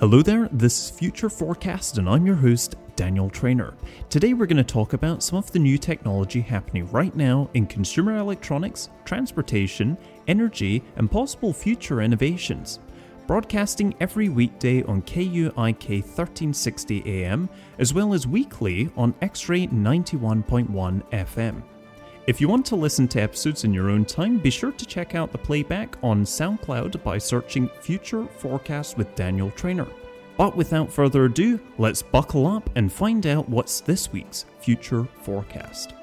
Hello there, this is Future Forecast, and I'm your host, Daniel Trainer. Today we're going to talk about some of the new technology happening right now in consumer electronics, transportation, energy, and possible future innovations. Broadcasting every weekday on KUIK 1360 AM, as well as weekly on X Ray 91.1 FM. If you want to listen to episodes in your own time, be sure to check out the playback on SoundCloud by searching Future Forecast with Daniel Trainer. But without further ado, let's buckle up and find out what's this week's Future Forecast.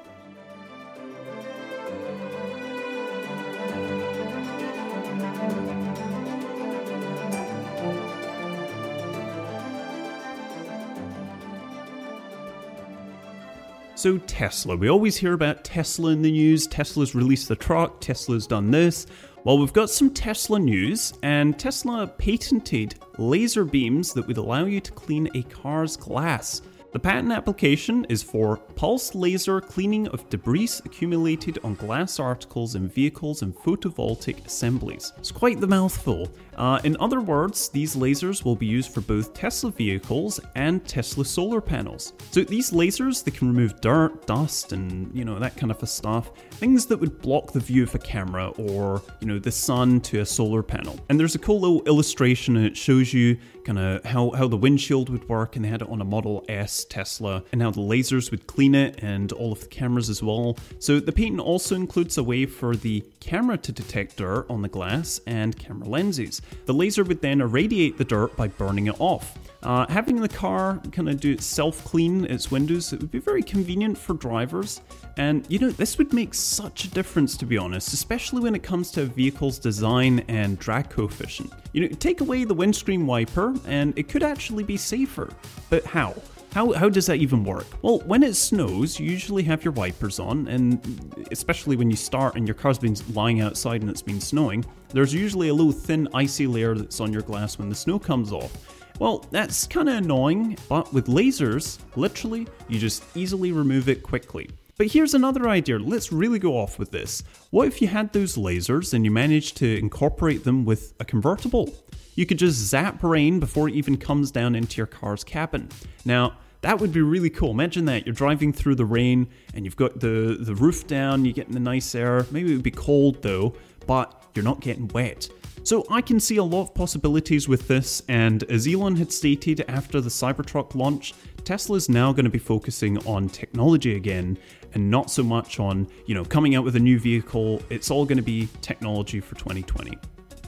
So, Tesla. We always hear about Tesla in the news. Tesla's released the truck, Tesla's done this. Well, we've got some Tesla news, and Tesla patented laser beams that would allow you to clean a car's glass. The patent application is for pulse laser cleaning of debris accumulated on glass articles in vehicles and photovoltaic assemblies. It's quite the mouthful. Uh, in other words, these lasers will be used for both Tesla vehicles and Tesla solar panels. So these lasers, they can remove dirt, dust, and you know that kind of stuff, things that would block the view of a camera or you know the sun to a solar panel. And there's a cool little illustration, and it shows you kind of how how the windshield would work, and they had it on a Model S Tesla, and how the lasers would clean it, and all of the cameras as well. So the patent also includes a way for the camera to detect dirt on the glass and camera lenses. The laser would then irradiate the dirt by burning it off. Uh, having the car kind of do its self clean its windows, it would be very convenient for drivers. And you know, this would make such a difference to be honest, especially when it comes to a vehicle's design and drag coefficient. You know, take away the windscreen wiper and it could actually be safer. But how? How, how does that even work? Well, when it snows, you usually have your wipers on, and especially when you start and your car's been lying outside and it's been snowing, there's usually a little thin icy layer that's on your glass when the snow comes off. Well, that's kind of annoying, but with lasers, literally, you just easily remove it quickly. But here's another idea. Let's really go off with this. What if you had those lasers and you managed to incorporate them with a convertible? You could just zap rain before it even comes down into your car's cabin. Now, that would be really cool. Imagine that you're driving through the rain and you've got the, the roof down, you're getting the nice air. Maybe it would be cold though, but you're not getting wet. So I can see a lot of possibilities with this, and as Elon had stated after the Cybertruck launch, Tesla's now going to be focusing on technology again and not so much on, you know, coming out with a new vehicle. It's all going to be technology for 2020.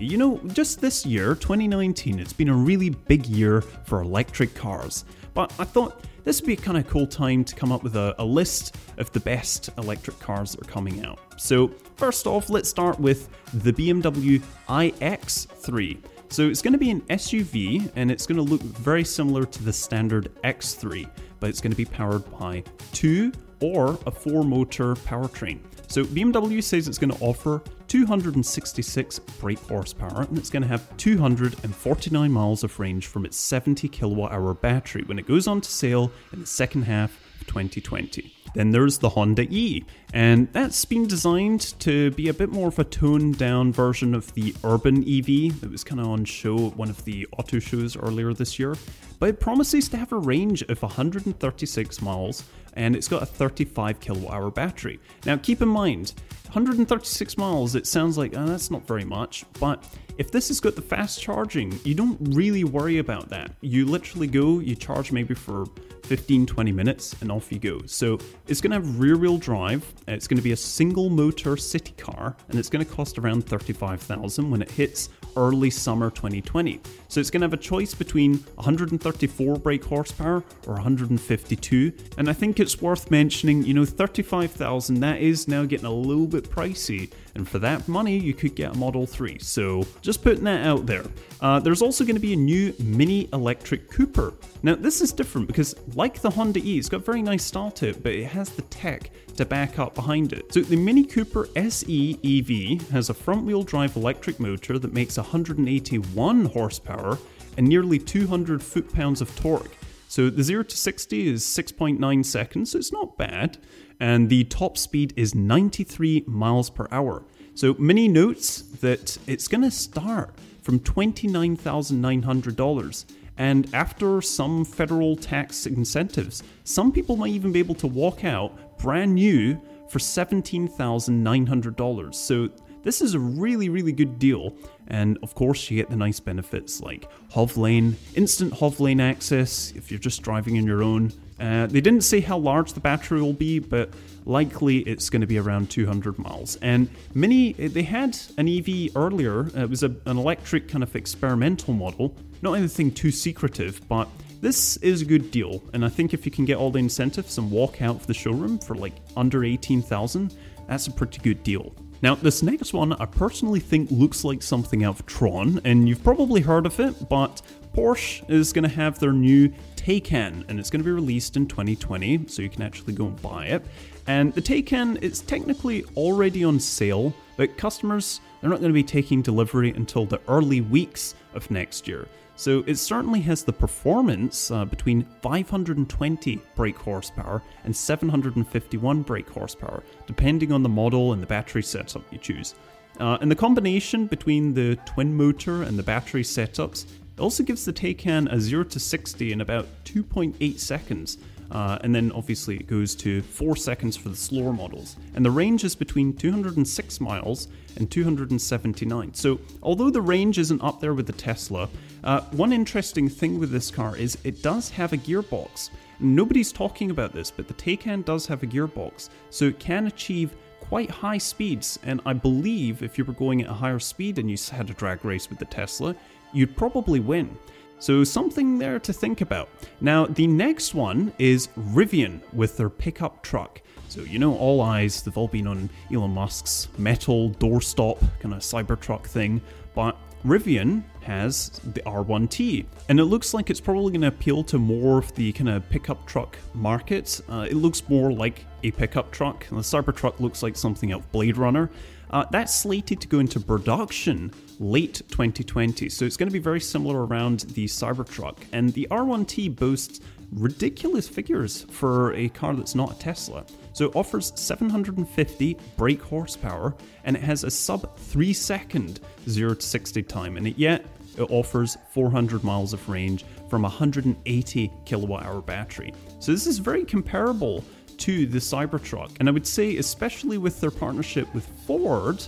You know, just this year, 2019, it's been a really big year for electric cars. But I thought this would be a kind of cool time to come up with a, a, list of the best electric cars that are coming out. So, first off, let's start with the BMW iX3. So, it's going to be an SUV and it's going to look very similar to the standard X3, but it's going to be powered by two or a four motor powertrain. So BMW says it's going to offer 266 brake horsepower and it's going to have 249 miles of range from its 70 kilowatt hour battery when it goes on to sale in the second half of 2020. Then there's the Honda E, and that's been designed to be a bit more of a toned down version of the Urban EV that was kind of on show at one of the auto shows earlier this year. But it promises to have a range of 136 miles and it's got a 35 kilowatt hour battery. Now, keep in mind, 136 miles, it sounds like oh, that's not very much, but if this has got the fast charging, you don't really worry about that. You literally go, you charge maybe for 15 20 minutes, and off you go. So it's going to have rear wheel drive, it's going to be a single motor city car, and it's going to cost around 35,000 when it hits early summer 2020. So it's going to have a choice between 134 brake horsepower or 152. And I think it's worth mentioning, you know, 35,000, that is now getting a little bit pricey. And for that money, you could get a Model 3. So just putting that out there. Uh, there's also going to be a new mini electric Cooper. Now, this is different because, like the Honda E, it's got very nice style to it, but it has the tech to back up behind it. So, the Mini Cooper SE EV has a front wheel drive electric motor that makes 181 horsepower and nearly 200 foot pounds of torque. So, the 0 to 60 is 6.9 seconds, so it's not bad. And the top speed is 93 miles per hour. So, Mini notes that it's going to start from $29,900 And after some federal tax incentives, some people might even be able to walk out brand new for $17,900. So this is a really, really good deal. And of course, you get the nice benefits like HOV lane, instant HOV lane access if you're just driving on your own. Uh, they didn't say how large the battery will be, but likely it's going to be around 200 miles. And Mini, they had an EV earlier. It was a, an electric kind of experimental model. Not anything too secretive, but this is a good deal. And I think if you can get all the incentives and walk out of the showroom for like under 18,000, that's a pretty good deal. Now, this next one I personally think looks like something out of Tron, and you've probably heard of it, but Porsche is going to have their new Taycan, and it's going to be released in 2020, so you can actually go and buy it. And the Taycan is technically already on sale, but customers they're not going to be taking delivery until the early weeks of next year. So it certainly has the performance uh, between 520 brake horsepower and 751 brake horsepower, depending on the model and the battery setup you choose. Uh, and the combination between the twin motor and the battery setups also gives the Taycan a 0 to 60 in about 2.8 seconds, uh, and then obviously it goes to 4 seconds for the slower models. And the range is between 206 miles and 279. So, although the range isn't up there with the Tesla, uh, one interesting thing with this car is it does have a gearbox. Nobody's talking about this, but the Taycan does have a gearbox, so it can achieve quite high speeds. And I believe if you were going at a higher speed and you had a drag race with the Tesla, you'd probably win. So, something there to think about. Now, the next one is Rivian with their pickup truck. So, you know, all eyes, they've all been on Elon Musk's metal doorstop kind of Cybertruck thing, but Rivian has the R1T, and it looks like it's probably going to appeal to more of the kind of pickup truck market. Uh, it looks more like a pickup truck, and the Cybertruck looks like something out of Blade Runner. Uh, that's slated to go into production late 2020, so it's going to be very similar around the Cybertruck. And the R1T boasts ridiculous figures for a car that's not a Tesla. So it offers 750 brake horsepower and it has a sub 3 second 0 to 60 time, and it, yet it offers 400 miles of range from a 180 kilowatt hour battery. So this is very comparable to the Cybertruck. And I would say, especially with their partnership with Ford,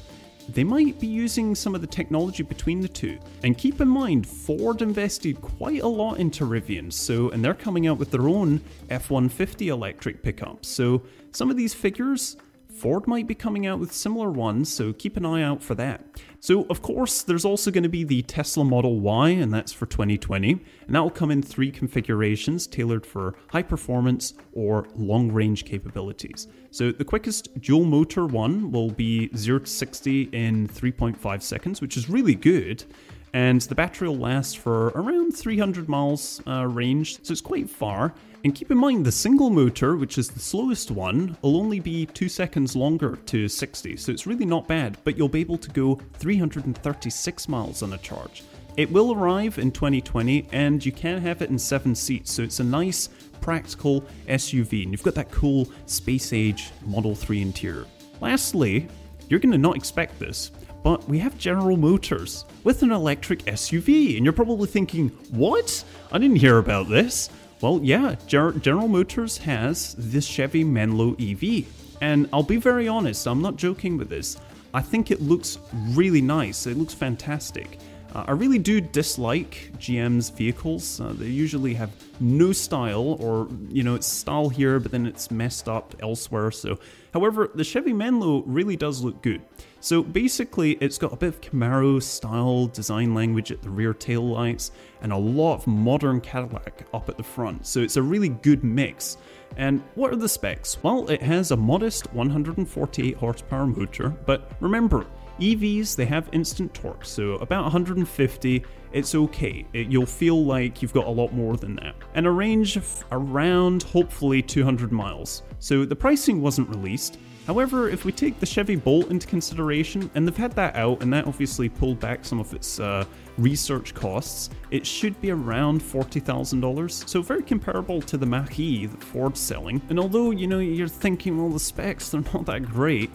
they might be using some of the technology between the two. And keep in mind, Ford invested quite a lot into Rivian, so and they're coming out with their own F-150 electric pickup. So some of these figures Ford might be coming out with similar ones, so keep an eye out for that. So, of course, there's also going to be the Tesla Model Y, and that's for 2020, and that will come in three configurations tailored for high performance or long range capabilities. So, the quickest dual motor one will be 0 to 60 in 3.5 seconds, which is really good and the battery will last for around 300 miles uh, range, so it's quite far. And keep in mind, the single motor, which is the slowest one, will only be 2 seconds longer to 60, so it's really not bad, but you'll be able to go 336 miles on a charge. It will arrive in 2020, and you can have it in 7 seats, so it's a nice, practical SUV, and you've got that cool space age Model 3 interior. Lastly, you're going to not expect this, but we have General Motors with an electric SUV, and you're probably thinking, what? I didn't hear about this. Well, yeah, Ger- General Motors has this Chevy Menlo EV. And I'll be very honest, I'm not joking with this. I think it looks really nice, it looks fantastic. Uh, I really do dislike GM's vehicles. Uh, they usually have no style, or you know, it's style here, but then it's messed up elsewhere. So, however, the Chevy Menlo really does look good. So basically, it's got a bit of Camaro style design language at the rear tail lights and a lot of modern Cadillac up at the front. So it's a really good mix. And what are the specs? Well, it has a modest 148 horsepower motor, but remember, EVs, they have instant torque, so about 150, it's okay. It, you'll feel like you've got a lot more than that. And a range of around, hopefully, 200 miles. So the pricing wasn't released, However, if we take the Chevy Bolt into consideration, and they've had that out, and that obviously pulled back some of its uh, research costs, it should be around $40,000. So very comparable to the Mach-E that Ford's selling. And although, you know, you're thinking, well, the specs, they're not that great,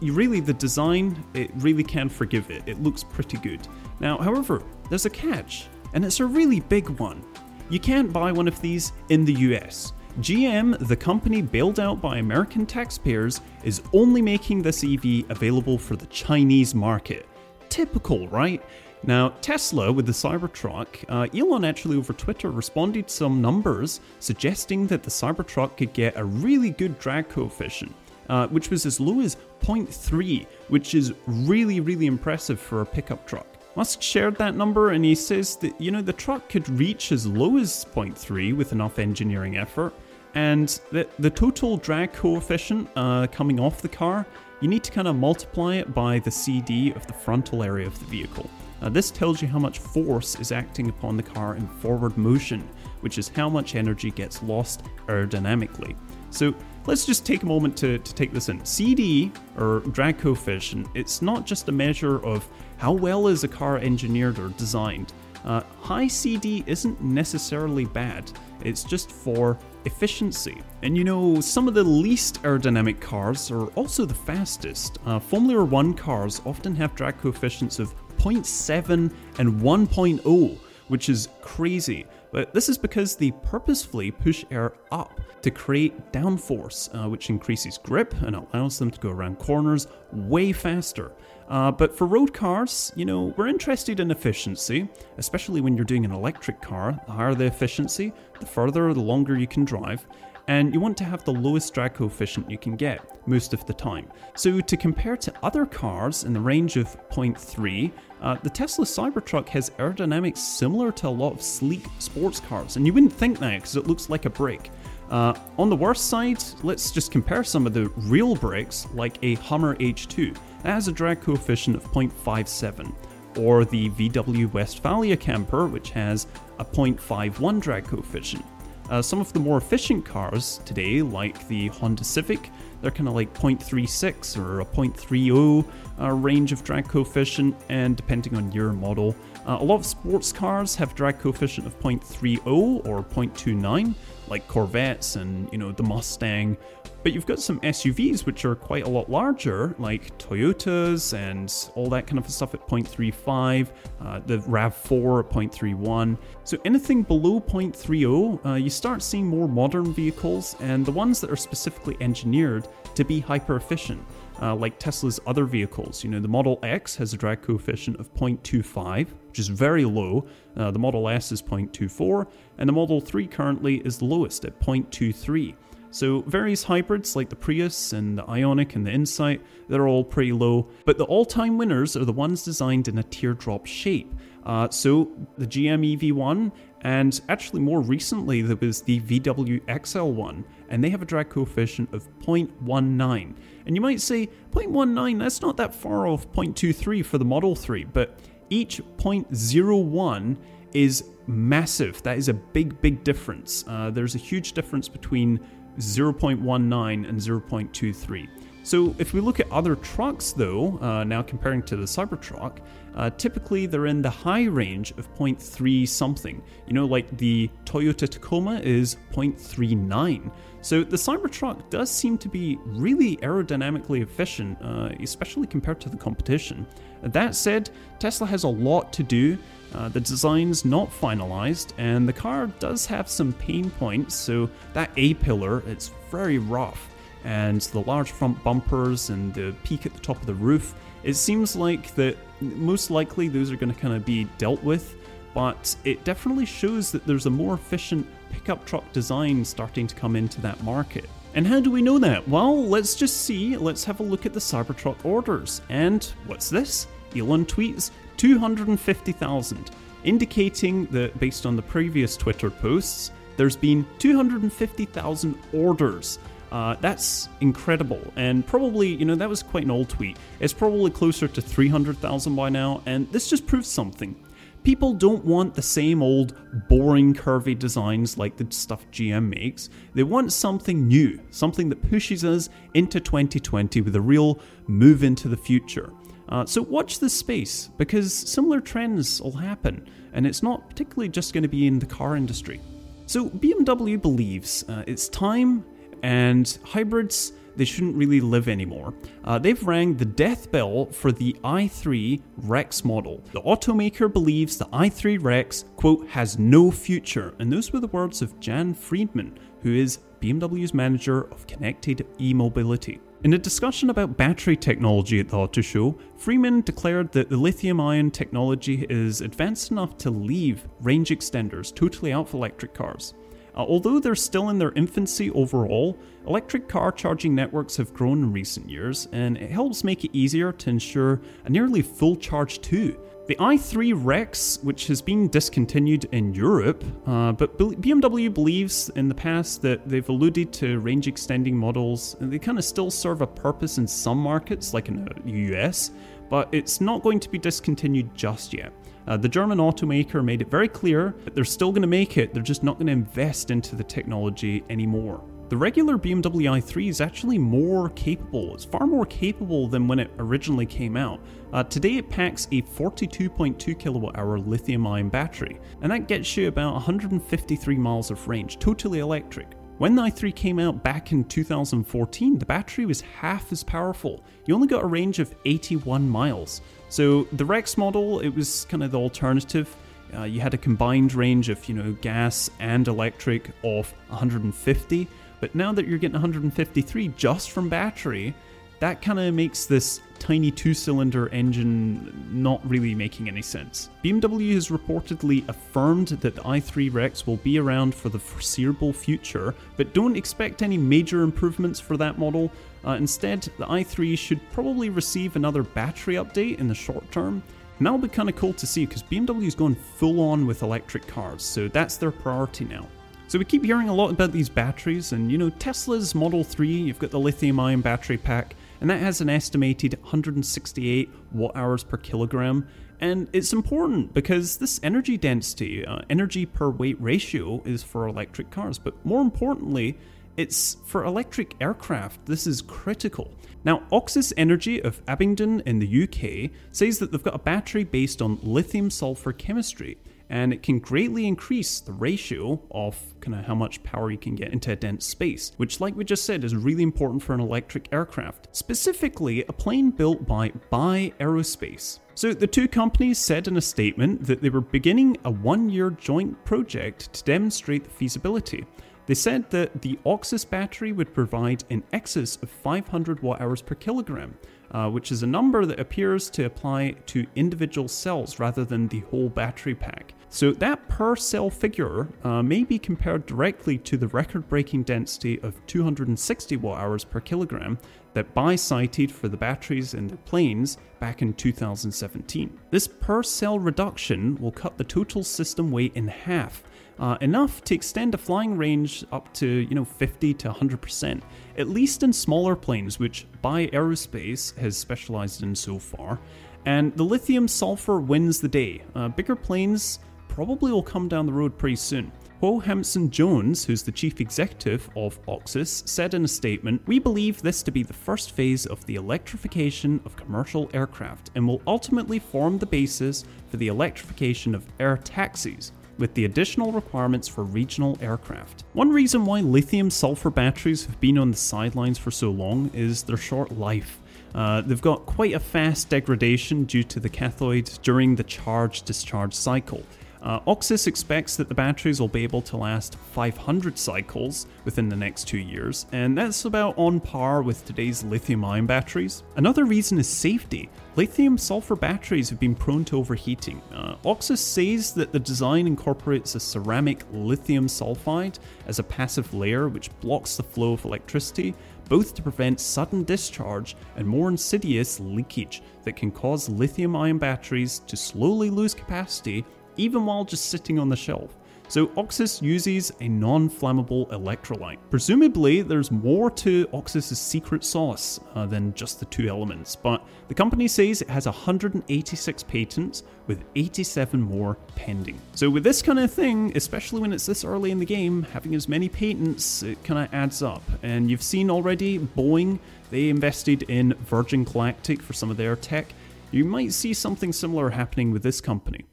you really, the design, it really can forgive it. It looks pretty good. Now, however, there's a catch. and it's a really big one. You can't buy one of these in the US. GM, the company bailed out by American taxpayers, is only making this EV available for the Chinese market. Typical, right? Now, Tesla with the Cybertruck, uh, Elon actually over Twitter responded some numbers suggesting that the Cybertruck could get a really good drag coefficient, uh, which was as low as 0.3, which is really, really impressive for a pickup truck. Musk shared that number and he says that, you know, the truck could reach as low as 0.3 with enough engineering effort, and the, the total drag coefficient uh, coming off the car, you need to kind of multiply it by the CD of the frontal area of the vehicle. Uh, this tells you how much force is acting upon the car in forward motion, which is how much energy gets lost aerodynamically. So let's just take a moment to, to take this in. CD, or drag coefficient, it's not just a measure of how well is a car engineered or designed. Uh, high CD isn't necessarily bad, it's just for efficiency. And you know, some of the least aerodynamic cars are also the fastest. Uh, Formula One cars often have drag coefficients of 0.7 and 1.0, which is crazy. But this is because they purposefully push air up to create downforce, uh, which increases grip and allows them to go around corners way faster. Uh, but for road cars, you know, we're interested in efficiency, especially when you're doing an electric car. The higher the efficiency, the further, the longer you can drive. And you want to have the lowest drag coefficient you can get most of the time. So, to compare to other cars in the range of 0.3, uh, the Tesla Cybertruck has aerodynamics similar to a lot of sleek sports cars. And you wouldn't think that because it looks like a brick. Uh, on the worst side, let's just compare some of the real bricks, like a Hummer H2. That has a drag coefficient of 0.57, or the VW Westfalia camper, which has a 0.51 drag coefficient. Uh, some of the more efficient cars today, like the Honda Civic, they're kind of like 0.36 or a 0.30 uh, range of drag coefficient, and depending on your model, uh, a lot of sports cars have drag coefficient of 0.30 or 0.29, like Corvettes and you know the Mustang. But you've got some SUVs which are quite a lot larger, like Toyotas and all that kind of stuff at 0.35, uh, the RAV4 at 0.31. So anything below 0.30, uh, you start seeing more modern vehicles and the ones that are specifically engineered to be hyper efficient uh, like Tesla's other vehicles. You know, the Model X has a drag coefficient of 0.25, which is very low. Uh, the Model S is 0.24, and the Model 3 currently is lowest at 0.23. So various hybrids like the Prius and the Ioniq and the Insight, they're all pretty low, but the all-time winners are the ones designed in a teardrop shape. Uh, so the GM EV1 and actually more recently there was the VW XL1 and they have a drag coefficient of 0.19. And you might say 0.19 that's not that far off 0.23 for the Model 3, but each 0.01 is massive. That is a big, big difference. Uh, there's a huge difference between 0.19 and 0.23. So if we look at other trucks though, uh, now comparing to the Cybertruck, uh, typically they're in the high range of 0.3 something. You know, like the Toyota Tacoma is 0.39. So the Cybertruck does seem to be really aerodynamically efficient, uh, especially compared to the competition. That said, Tesla has a lot to do. Uh, the design's not finalized, and the car does have some pain points. So that A pillar, it's very rough, and the large front bumpers and the peak at the top of the roof. It seems like that most likely those are going to kind of be dealt with, but it definitely shows that there's a more efficient pickup truck design starting to come into that market. And how do we know that? Well, let's just see. Let's have a look at the Cybertruck orders. And what's this? Elon tweets 250,000, indicating that based on the previous Twitter posts, there's been 250,000 orders. Uh, that's incredible, and probably, you know, that was quite an old tweet. It's probably closer to 300,000 by now, and this just proves something. People don't want the same old boring curvy designs like the stuff GM makes. They want something new, something that pushes us into 2020 with a real move into the future. Uh, so watch this space because similar trends will happen, and it's not particularly just going to be in the car industry. So BMW believes uh, it's time, and hybrids they shouldn't really live anymore. Uh, they've rang the death bell for the i3 Rex model. The automaker believes the i3 Rex, quote, has no future, and those were the words of Jan Friedman, who is BMW's manager of connected e mobility. In a discussion about battery technology at the Auto Show, Friedman declared that the lithium ion technology is advanced enough to leave range extenders totally out of electric cars. Uh, although they're still in their infancy overall, electric car charging networks have grown in recent years, and it helps make it easier to ensure a nearly full charge too. The i3 Rex, which has been discontinued in Europe, uh, but BMW believes in the past that they've alluded to range extending models, and they kind of still serve a purpose in some markets, like in the US, but it's not going to be discontinued just yet. Uh, the German automaker made it very clear that they're still going to make it, they're just not going to invest into the technology anymore. The regular BMW i3 is actually more capable. It's far more capable than when it originally came out. Uh, today it packs a 42.2 kilowatt hour lithium ion battery, and that gets you about 153 miles of range, totally electric. When the i3 came out back in 2014, the battery was half as powerful. You only got a range of 81 miles. So the Rex model, it was kind of the alternative. Uh, you had a combined range of, you know, gas and electric of 150, but now that you're getting 153 just from battery, that kind of makes this tiny two cylinder engine not really making any sense. BMW has reportedly affirmed that the i3 Rex will be around for the foreseeable future, but don't expect any major improvements for that model uh, instead, the i3 should probably receive another battery update in the short term. And that'll be kind of cool to see because BMW's gone full on with electric cars, so that's their priority now. So we keep hearing a lot about these batteries, and you know, Tesla's Model 3, you've got the lithium ion battery pack, and that has an estimated 168 watt hours per kilogram. And it's important because this energy density, uh, energy per weight ratio, is for electric cars, but more importantly, it's for electric aircraft, this is critical. Now, Oxis Energy of Abingdon in the UK says that they've got a battery based on lithium sulfur chemistry, and it can greatly increase the ratio of kind of how much power you can get into a dense space, which, like we just said, is really important for an electric aircraft, specifically a plane built by Bye Aerospace. So, the two companies said in a statement that they were beginning a one year joint project to demonstrate the feasibility. They said that the Oxis battery would provide in excess of 500 watt hours per kilogram, uh, which is a number that appears to apply to individual cells rather than the whole battery pack. So that per cell figure uh, may be compared directly to the record-breaking density of 260 watt hours per kilogram that Bye cited for the batteries in the planes back in 2017. This per cell reduction will cut the total system weight in half uh, enough to extend a flying range up to you know 50 to 100%, at least in smaller planes, which Bye Aerospace has specialized in so far. And the lithium sulfur wins the day. Uh, bigger planes probably will come down the road pretty soon. Huw Hampson Jones, who's the chief executive of Oxis, said in a statement We believe this to be the first phase of the electrification of commercial aircraft and will ultimately form the basis for the electrification of air taxis with the additional requirements for regional aircraft. One reason why lithium sulfur batteries have been on the sidelines for so long is their short life. Uh, they've got quite a fast degradation due to the cathode during the charge discharge cycle. Uh, Oxis expects that the batteries will be able to last 500 cycles within the next two years, and that's about on par with today's lithium ion batteries. Another reason is safety. Lithium sulfur batteries have been prone to overheating. Uh, Oxis says that the design incorporates a ceramic lithium sulfide as a passive layer which blocks the flow of electricity, both to prevent sudden discharge and more insidious leakage that can cause lithium ion batteries to slowly lose capacity even while just sitting on the shelf. So Oxis uses a non-flammable electrolyte. Presumably, there's more to Oxis's secret sauce uh, than just the two elements, but the company says it has 186 patents with 87 more pending. So with this kind of thing, especially when it's this early in the game, having as many patents, it kind of adds up. And you've seen already Boeing, they invested in Virgin Galactic for some of their tech. You might see something similar happening with this company.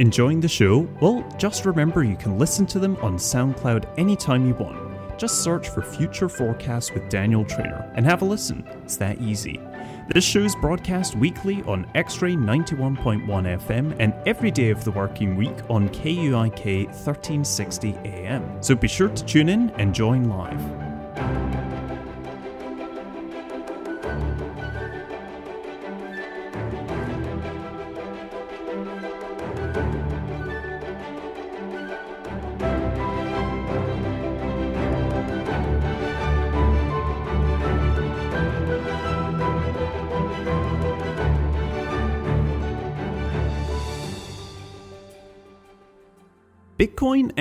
Enjoying the show? Well, just remember you can listen to them on SoundCloud anytime you want. Just search for Future Forecast with Daniel Trainer and have a listen. It's that easy. This show is broadcast weekly on X Ray 91.1 FM and every day of the working week on KUIK 1360 AM. So be sure to tune in and join live.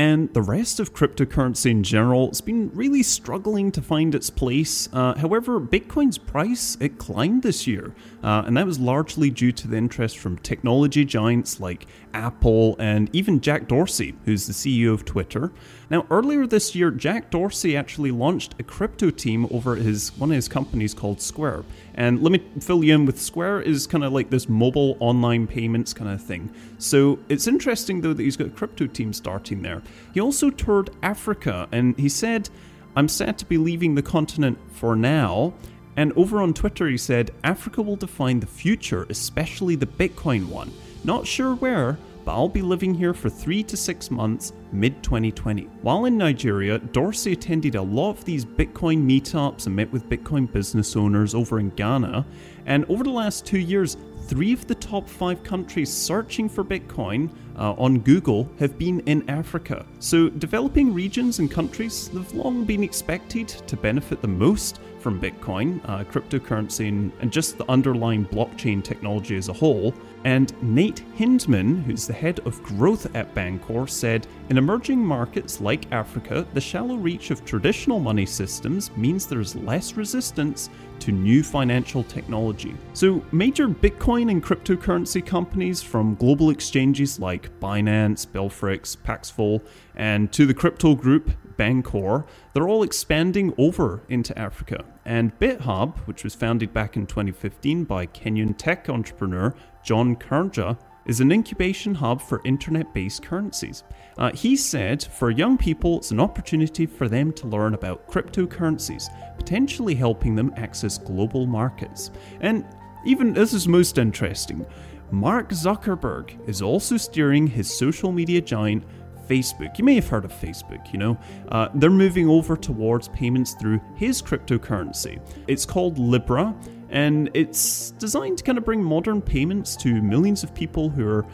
And the rest of cryptocurrency in general has been really struggling to find its place. Uh, however, Bitcoin's price it climbed this year, uh, and that was largely due to the interest from technology giants like Apple and even Jack Dorsey, who's the CEO of Twitter. Now, earlier this year, Jack Dorsey actually launched a crypto team over his one of his companies called Square. And let me fill you in with Square is kind of like this mobile online payments kind of thing. So it's interesting though that he's got a crypto team starting there. He also toured Africa and he said, I'm sad to be leaving the continent for now. And over on Twitter, he said, Africa will define the future, especially the Bitcoin one. Not sure where, but I'll be living here for three to six months mid 2020. While in Nigeria, Dorsey attended a lot of these Bitcoin meetups and met with Bitcoin business owners over in Ghana. And over the last two years, three of the top five countries searching for Bitcoin uh, on Google have been in Africa. So, developing regions and countries have long been expected to benefit the most from Bitcoin, uh, cryptocurrency, and, and just the underlying blockchain technology as a whole. And Nate Hindman, who's the head of growth at Bancor, said In emerging markets like Africa, the shallow reach of traditional money systems means there's less resistance to new financial technology. So, major Bitcoin and cryptocurrency companies from global exchanges like Binance, Belfrics, Paxful, and to the crypto group Bancor, they're all expanding over into Africa. And BitHub, which was founded back in 2015 by Kenyan tech entrepreneur John Karanja, is an incubation hub for internet based currencies. Uh, he said for young people, it's an opportunity for them to learn about cryptocurrencies, potentially helping them access global markets. And even this is most interesting. Mark Zuckerberg is also steering his social media giant Facebook. You may have heard of Facebook, you know. Uh, they're moving over towards payments through his cryptocurrency. It's called Libra, and it's designed to kind of bring modern payments to millions of people who are,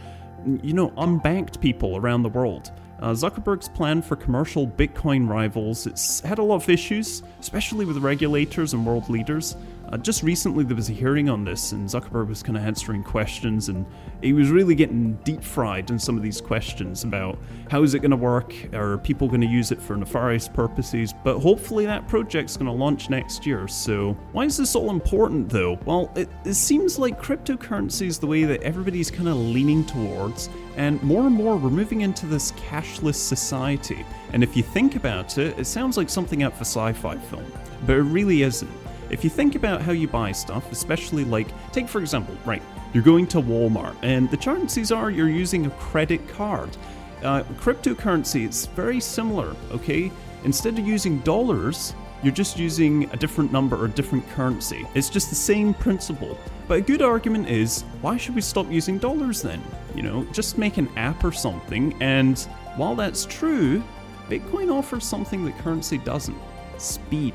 you know, unbanked people around the world. Uh, Zuckerberg's plan for commercial Bitcoin rivals, it's had a lot of issues, especially with regulators and world leaders. Uh, just recently, there was a hearing on this, and Zuckerberg was kind of answering questions, and he was really getting deep fried in some of these questions about how is it going to work? Are people going to use it for nefarious purposes? But hopefully, that project's going to launch next year. So, why is this all important, though? Well, it, it seems like cryptocurrency is the way that everybody's kind of leaning towards, and more and more, we're moving into this cashless society. And if you think about it, it sounds like something out for sci fi film, but it really isn't. If you think about how you buy stuff, especially like, take for example, right, you're going to Walmart, and the chances are you're using a credit card. Uh, cryptocurrency, it's very similar, okay? Instead of using dollars, you're just using a different number or a different currency. It's just the same principle. But a good argument is why should we stop using dollars then? You know, just make an app or something, and while that's true, Bitcoin offers something that currency doesn't speed.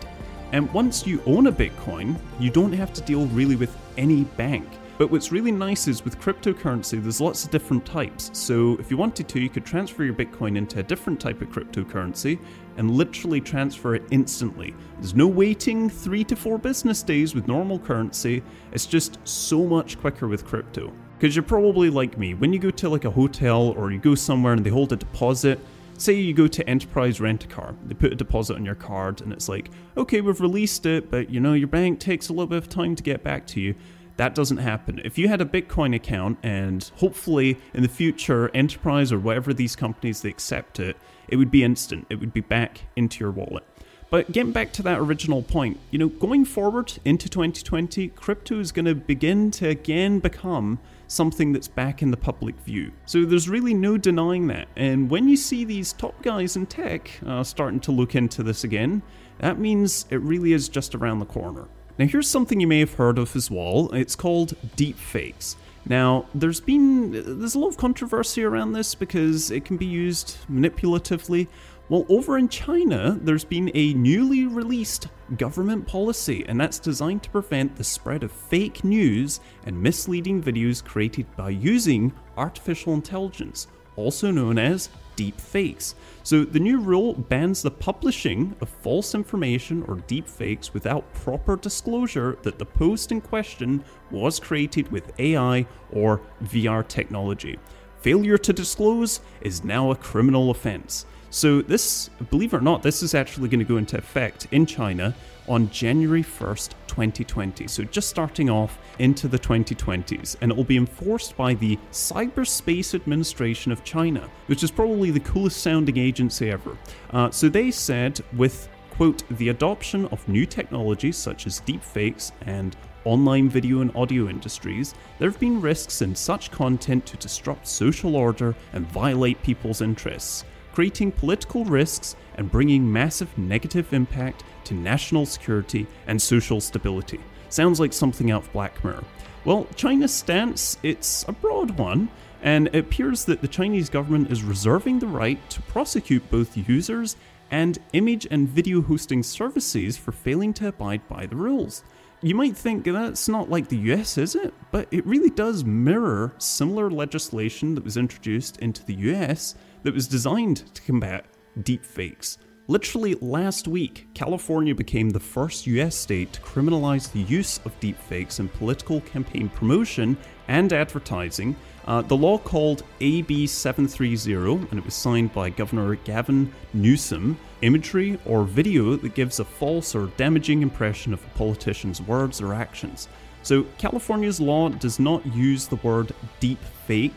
And once you own a Bitcoin, you don't have to deal really with any bank. But what's really nice is with cryptocurrency, there's lots of different types. So if you wanted to, you could transfer your Bitcoin into a different type of cryptocurrency and literally transfer it instantly. There's no waiting three to four business days with normal currency, it's just so much quicker with crypto. Because you're probably like me, when you go to like a hotel or you go somewhere and they hold a deposit, say you go to Enterprise Rent a Car, they put a deposit on your card, and it's like, okay, we've released it, but you know, your bank takes a little bit of time to get back to you. That doesn't happen. If you had a Bitcoin account, and hopefully in the future, Enterprise or whatever these companies they accept it, it would be instant. It would be back into your wallet. But getting back to that original point, you know, going forward into 2020, crypto is going to begin to again become something that's back in the public view. So there's really no denying that. And when you see these top guys in tech uh, starting to look into this again, that means it really is just around the corner. Now, here's something you may have heard of as well. It's called deepfakes. Now, there's been there's a lot of controversy around this because it can be used manipulatively. Well, over in China, there's been a newly released government policy, and that's designed to prevent the spread of fake news and misleading videos created by using artificial intelligence, also known as deep fakes. So the new rule bans the publishing of false information or deep fakes without proper disclosure that the post in question was created with AI or VR technology. Failure to disclose is now a criminal offense. So, this, believe it or not, this is actually going to go into effect in China on January 1st, 2020. So, just starting off into the 2020s. And it will be enforced by the Cyberspace Administration of China, which is probably the coolest sounding agency ever. Uh, so, they said with quote, the adoption of new technologies such as deepfakes and online video and audio industries, there have been risks in such content to disrupt social order and violate people's interests creating political risks and bringing massive negative impact to national security and social stability. Sounds like something out of Black Mirror. Well, China's stance, it's a broad one, and it appears that the Chinese government is reserving the right to prosecute both users and image and video hosting services for failing to abide by the rules. You might think that's not like the US, is it? But it really does mirror similar legislation that was introduced into the US that was designed to combat deepfakes. Literally last week, California became the first US state to criminalize the use of deepfakes in political campaign promotion and advertising. Uh, the law called AB 730, and it was signed by Governor Gavin Newsom, imagery or video that gives a false or damaging impression of a politician's words or actions. So, California's law does not use the word deepfake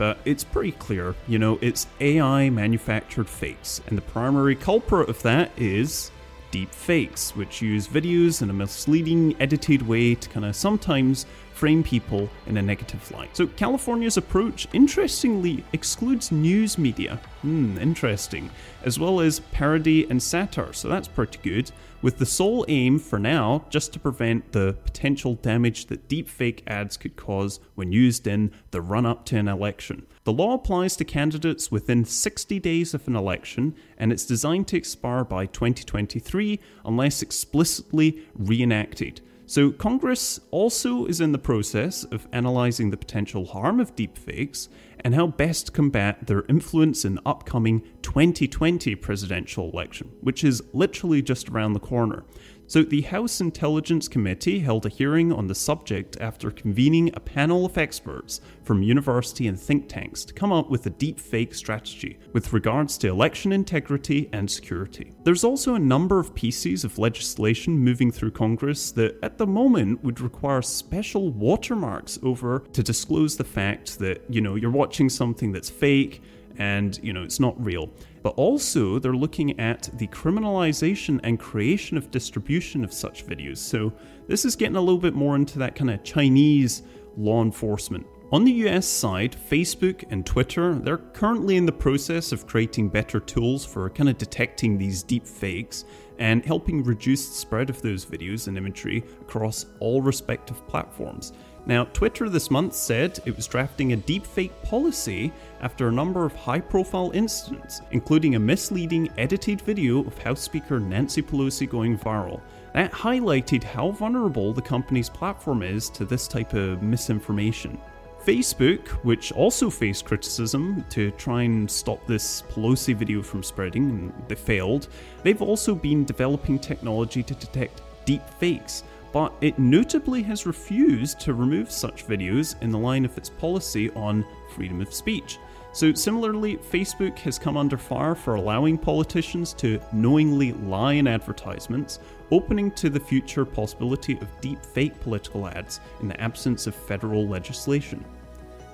but it's pretty clear, you know, it's AI manufactured fakes, and the primary culprit of that is deep fakes, which use videos in a misleading, edited way to kind of sometimes frame people in a negative light. So, California's approach, interestingly, excludes news media. Hmm, interesting. As well as parody and satire, so that's pretty good with the sole aim for now just to prevent the potential damage that deepfake ads could cause when used in the run up to an election. The law applies to candidates within 60 days of an election and it's designed to expire by 2023 unless explicitly reenacted. So, Congress also is in the process of analysing the potential harm of deepfakes and how best combat their influence in the upcoming 2020 presidential election, which is literally just around the corner. So, the House Intelligence Committee held a hearing on the subject after convening a panel of experts from university and think tanks to come up with a deep fake strategy with regards to election integrity and security. There's also a number of pieces of legislation moving through Congress that at the moment would require special watermarks over to disclose the fact that, you know, you're watching something that's fake and you know it's not real but also they're looking at the criminalization and creation of distribution of such videos so this is getting a little bit more into that kind of chinese law enforcement on the US side, Facebook and Twitter, they're currently in the process of creating better tools for kind of detecting these deep fakes and helping reduce the spread of those videos and imagery across all respective platforms. Now, Twitter this month said it was drafting a deepfake policy after a number of high profile incidents, including a misleading edited video of House Speaker Nancy Pelosi going viral. That highlighted how vulnerable the company's platform is to this type of misinformation. Facebook, which also faced criticism to try and stop this Pelosi video from spreading, and they failed, they've also been developing technology to detect deep fakes, but it notably has refused to remove such videos in the line of its policy on freedom of speech. So, similarly, Facebook has come under fire for allowing politicians to knowingly lie in advertisements, opening to the future possibility of deep fake political ads in the absence of federal legislation.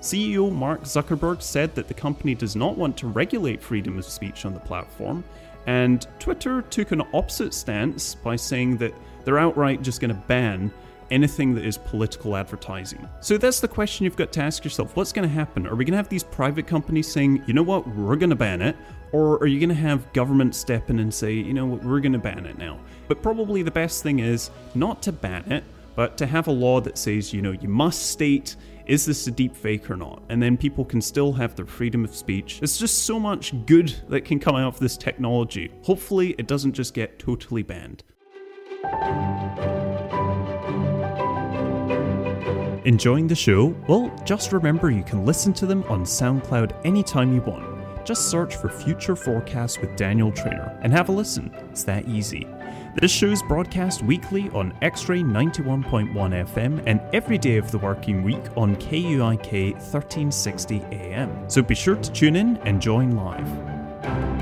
CEO Mark Zuckerberg said that the company does not want to regulate freedom of speech on the platform, and Twitter took an opposite stance by saying that they're outright just going to ban anything that is political advertising. So that's the question you've got to ask yourself what's going to happen? Are we going to have these private companies saying, you know what, we're going to ban it? Or are you going to have government step in and say, you know what, we're going to ban it now? But probably the best thing is not to ban it, but to have a law that says, you know, you must state is this a deep fake or not? And then people can still have their freedom of speech. There's just so much good that can come out of this technology. Hopefully, it doesn't just get totally banned. Enjoying the show? Well, just remember you can listen to them on SoundCloud anytime you want. Just search for Future Forecast with Daniel Trainer and have a listen. It's that easy. This show is broadcast weekly on X Ray 91.1 FM and every day of the working week on KUIK 1360 AM. So be sure to tune in and join live.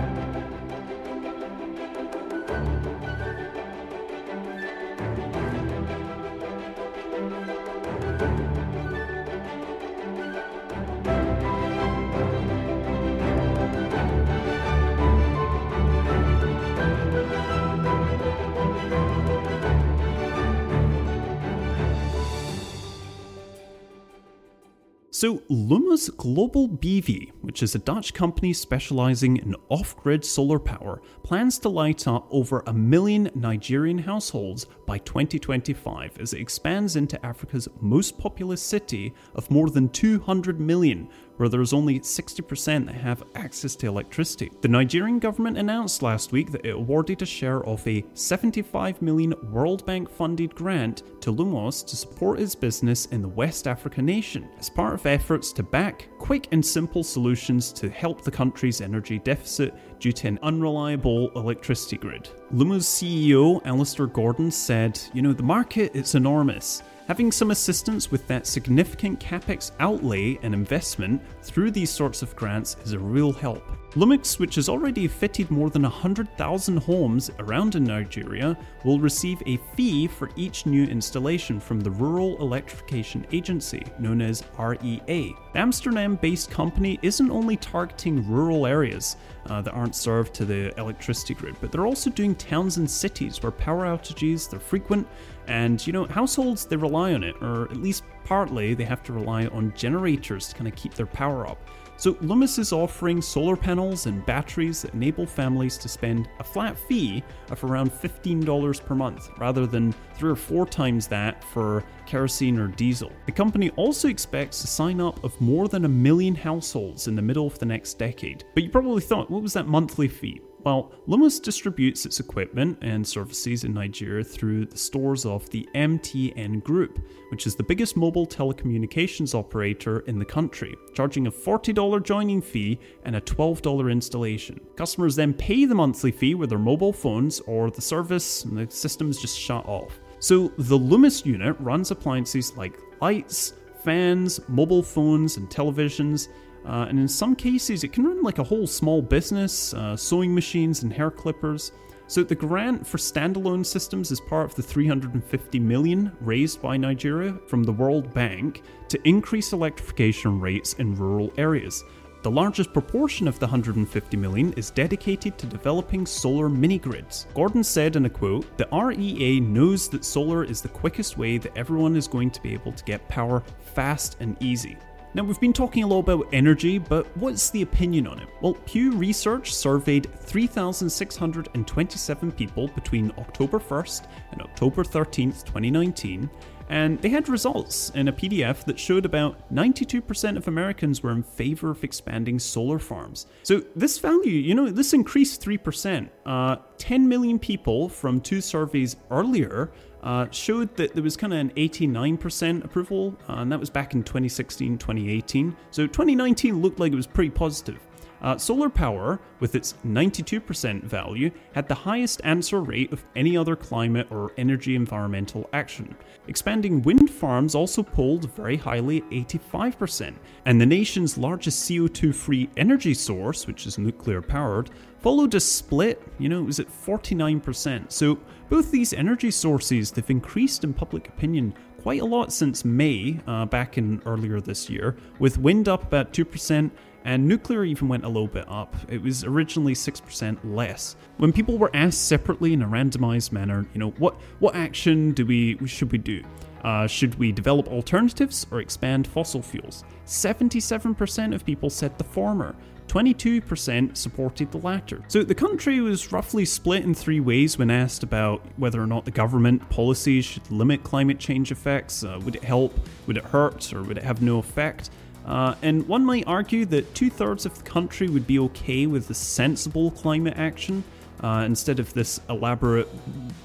So, Lumos Global BV, which is a Dutch company specializing in off grid solar power, plans to light up over a million Nigerian households by 2025 as it expands into Africa's most populous city of more than 200 million, where there's only 60% that have access to electricity. The Nigerian government announced last week that it awarded a share of a 75 million World Bank funded grant to Lumos to support its business in the West Africa nation as part of efforts to back quick and simple solutions to help the country's energy deficit due to an unreliable electricity grid. Lumos CEO Alistair Gordon said, You know, the market is enormous. Having some assistance with that significant capex outlay and investment through these sorts of grants is a real help. Lumos, which has already fitted more than 100,000 homes around in Nigeria, will receive a fee for each new installation from the Rural Electrification Agency, known as REA. The Amsterdam based company isn't only targeting rural areas uh, that aren't served to the electricity grid, but they're also doing towns and cities where power outages are frequent and you know households they rely on it or at least partly they have to rely on generators to kind of keep their power up so Lumos is offering solar panels and batteries that enable families to spend a flat fee of around $15 per month, rather than three or four times that for kerosene or diesel. The company also expects to sign up of more than a million households in the middle of the next decade. But you probably thought, what was that monthly fee? Well, Lumos distributes its equipment and services in Nigeria through the stores of the MTN Group, which is the biggest mobile telecommunications operator in the country, charging a $40 joining fee and a $12 installation. Customers then pay the monthly fee with their mobile phones or the service and the system's just shut off. So the Lumos unit runs appliances like lights, fans, mobile phones, and televisions, uh, and in some cases, it can run like a whole small business, uh, sewing machines and hair clippers. So the grant for standalone systems is part of the 350 million raised by Nigeria from the World Bank to increase electrification rates in rural areas. The largest proportion of the 150 million is dedicated to developing solar mini grids. Gordon said in a quote, "The REA knows that solar is the quickest way that everyone is going to be able to get power fast and easy. Now, we've been talking a lot about energy, but what's the opinion on it? Well, Pew Research surveyed 3,627 people between October 1st and October 13th, 2019, and they had results in a PDF that showed about 92% of Americans were in favor of expanding solar farms. So, this value, you know, this increased 3%. Uh, 10 million people from two surveys earlier uh, showed that there was kind of an 89% approval, uh, and that was back in 2016 2018. So 2019 looked like it was pretty positive. Uh, solar power, with its 92% value, had the highest answer rate of any other climate or energy environmental action. Expanding wind farms also polled very highly at 85%, and the nation's largest CO2 free energy source, which is nuclear powered, followed a split, you know, it was at 49%. So both these energy sources, they've increased in public opinion quite a lot since May, uh, back in earlier this year, with wind up about 2% and nuclear even went a little bit up. It was originally 6% less. When people were asked separately in a randomized manner, you know, what what action do we should we do? Uh, should we develop alternatives or expand fossil fuels? 77% of people said the former. 22% supported the latter. So the country was roughly split in three ways when asked about whether or not the government policies should limit climate change effects. Uh, would it help? Would it hurt? Or would it have no effect? Uh, and one might argue that two thirds of the country would be okay with the sensible climate action uh, instead of this elaborate,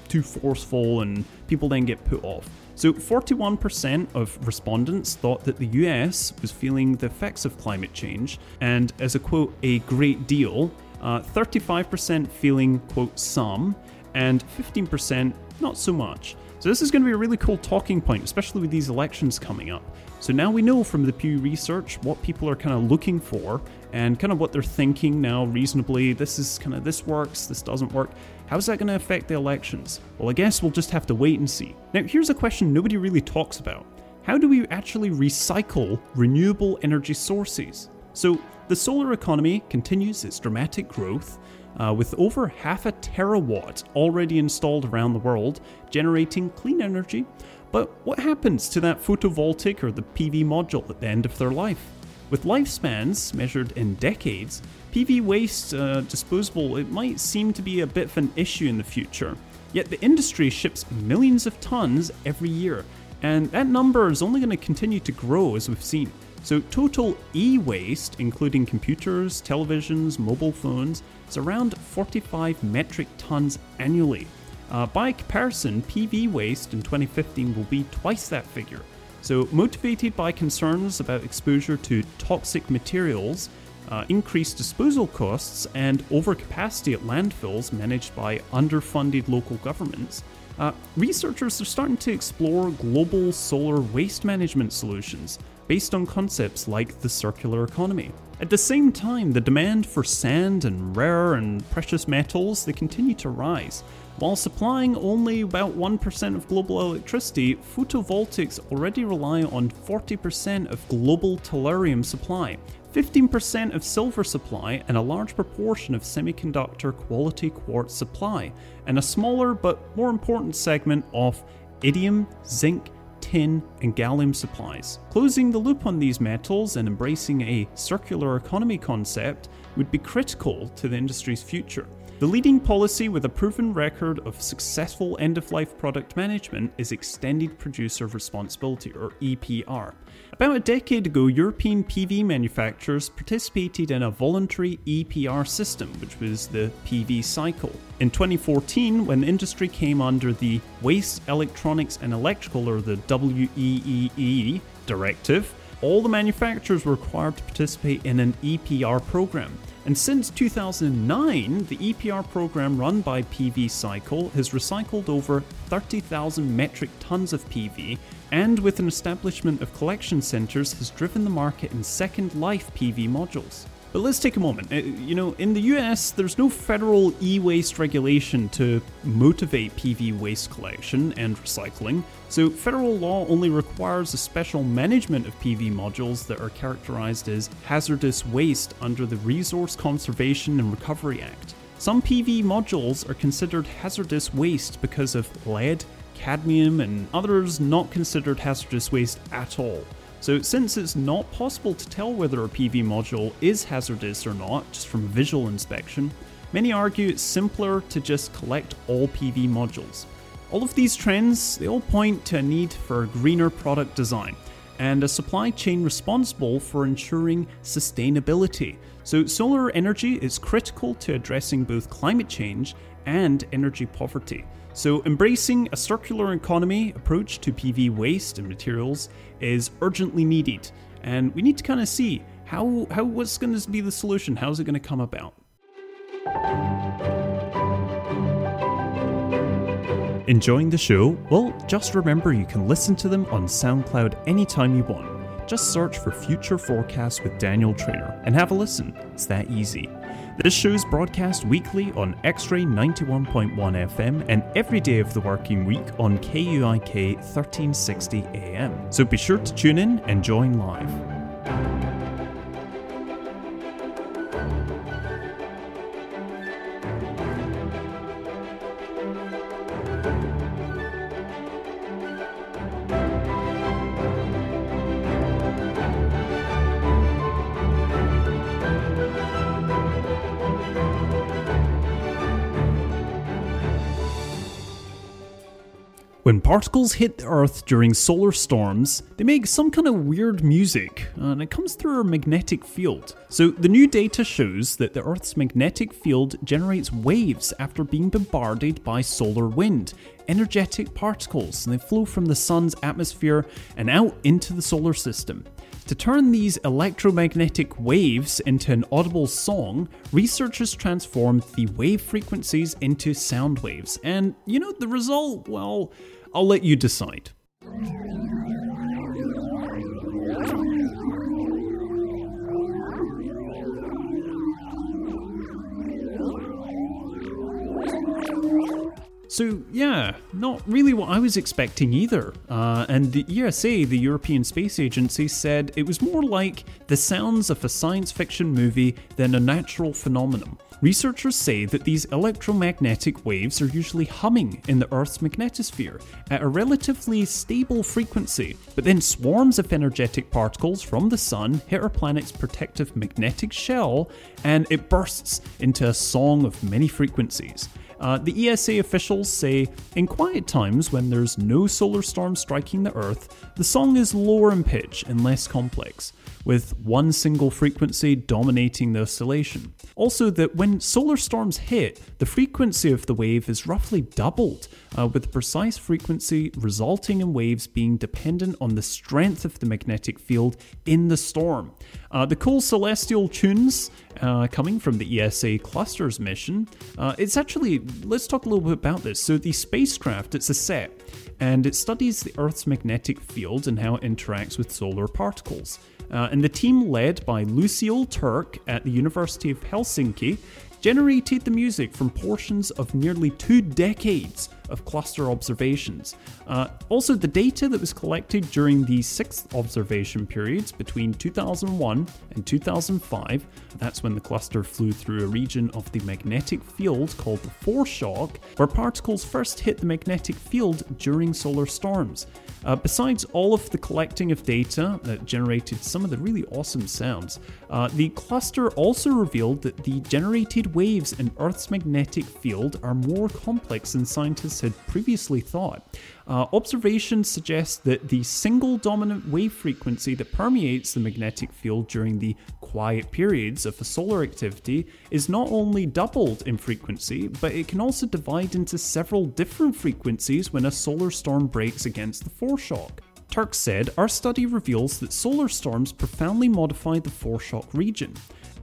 too forceful, and people then get put off. So, 41% of respondents thought that the US was feeling the effects of climate change, and as a quote, a great deal, uh, 35% feeling, quote, some, and 15% not so much. So, this is going to be a really cool talking point, especially with these elections coming up. So, now we know from the Pew Research what people are kind of looking for and kind of what they're thinking now reasonably. This is kind of this works, this doesn't work. How's that going to affect the elections? Well, I guess we'll just have to wait and see. Now, here's a question nobody really talks about How do we actually recycle renewable energy sources? So, the solar economy continues its dramatic growth. Uh, with over half a terawatt already installed around the world, generating clean energy. But what happens to that photovoltaic or the PV module at the end of their life? With lifespans measured in decades, PV waste uh, disposable it might seem to be a bit of an issue in the future. Yet the industry ships millions of tons every year, and that number is only going to continue to grow as we've seen. So total e-waste, including computers, televisions, mobile phones, is around 45 metric tons annually. Uh, by comparison, PV waste in 2015 will be twice that figure. So, motivated by concerns about exposure to toxic materials, uh, increased disposal costs, and overcapacity at landfills managed by underfunded local governments, uh, researchers are starting to explore global solar waste management solutions based on concepts like the circular economy. At the same time, the demand for sand and rare and precious metals they continue to rise, while supplying only about 1% of global electricity, photovoltaics already rely on 40% of global tellurium supply, 15% of silver supply, and a large proportion of semiconductor quality quartz supply, and a smaller but more important segment of indium, zinc, tin, and gallium supplies. Closing the loop on these metals and embracing a circular economy concept would be critical to the industry's future. The leading policy with a proven record of successful end of life product management is Extended Producer Responsibility, or EPR. About a decade ago, European PV manufacturers participated in a voluntary EPR system, which was the PV cycle. In 2014, when the industry came under the Waste Electronics and Electrical, or the WEEE directive, all the manufacturers were required to participate in an EPR program. And since 2009, the EPR program run by PV Cycle has recycled over 30,000 metric tons of PV, and with an establishment of collection centres, has driven the market in second life PV modules. But let's take a moment. Uh, you know, in the US, there's no federal e waste regulation to motivate PV waste collection and recycling, so federal law only requires a special management of PV modules that are characterized as hazardous waste under the Resource Conservation and Recovery Act. Some PV modules are considered hazardous waste because of lead, cadmium, and others not considered hazardous waste at all. So since it's not possible to tell whether a PV module is hazardous or not just from visual inspection, many argue it's simpler to just collect all PV modules. All of these trends, they all point to a need for greener product design and a supply chain responsible for ensuring sustainability. So solar energy is critical to addressing both climate change and energy poverty. So, embracing a circular economy approach to PV waste and materials is urgently needed, and we need to kind of see how, how what's going to be the solution, how's it going to come about. Enjoying the show? Well, just remember you can listen to them on SoundCloud anytime you want. Just search for Future Forecast with Daniel Trainer and have a listen. It's that easy. This show is broadcast weekly on X Ray 91.1 FM and every day of the working week on KUIK 1360 AM. So be sure to tune in and join live. When particles hit the Earth during solar storms, they make some kind of weird music, uh, and it comes through our magnetic field. So, the new data shows that the Earth's magnetic field generates waves after being bombarded by solar wind, energetic particles, and they flow from the Sun's atmosphere and out into the solar system. To turn these electromagnetic waves into an audible song, researchers transformed the wave frequencies into sound waves. And you know, the result, well, I'll let you decide. So, yeah, not really what I was expecting either. Uh, and the ESA, the European Space Agency, said it was more like the sounds of a science fiction movie than a natural phenomenon. Researchers say that these electromagnetic waves are usually humming in the Earth's magnetosphere at a relatively stable frequency, but then swarms of energetic particles from the Sun hit our planet's protective magnetic shell and it bursts into a song of many frequencies. Uh, the ESA officials say in quiet times when there's no solar storm striking the Earth, the song is lower in pitch and less complex, with one single frequency dominating the oscillation. Also, that when solar storms hit, the frequency of the wave is roughly doubled, uh, with the precise frequency resulting in waves being dependent on the strength of the magnetic field in the storm. Uh, the cool celestial tunes uh, coming from the ESA clusters mission, uh, it's actually, let's talk a little bit about this. So, the spacecraft, it's a set, and it studies the Earth's magnetic field and how it interacts with solar particles. Uh, and the team led by Lucile Turc at the University of Helsinki generated the music from portions of nearly two decades of cluster observations. Uh, also, the data that was collected during the sixth observation periods between 2001 and 2005, that's when the cluster flew through a region of the magnetic field called the foreshock, where particles first hit the magnetic field during solar storms. Uh, besides all of the collecting of data that generated some of the really awesome sounds, uh, the cluster also revealed that the generated waves in Earth's magnetic field are more complex than scientists had previously thought. Uh, observations suggest that the single dominant wave frequency that permeates the magnetic field during the quiet periods of a solar activity is not only doubled in frequency, but it can also divide into several different frequencies when a solar storm breaks against the foreshock. Turc said, Our study reveals that solar storms profoundly modify the foreshock region.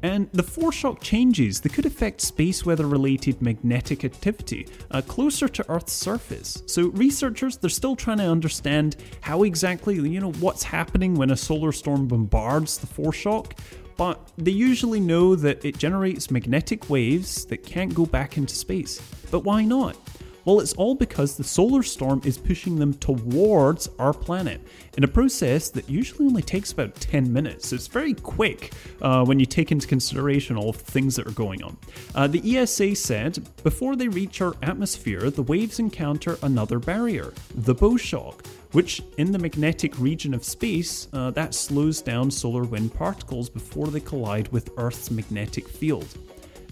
And the foreshock changes that could affect space weather related magnetic activity uh, closer to Earth's surface. So researchers they're still trying to understand how exactly you know what's happening when a solar storm bombards the foreshock, but they usually know that it generates magnetic waves that can't go back into space. But why not? Well, it's all because the solar storm is pushing them towards our planet in a process that usually only takes about 10 minutes. So it's very quick uh, when you take into consideration all the things that are going on. Uh, the ESA said before they reach our atmosphere, the waves encounter another barrier, the bow shock which in the magnetic region of space, uh, that slows down solar wind particles before they collide with Earth's magnetic field.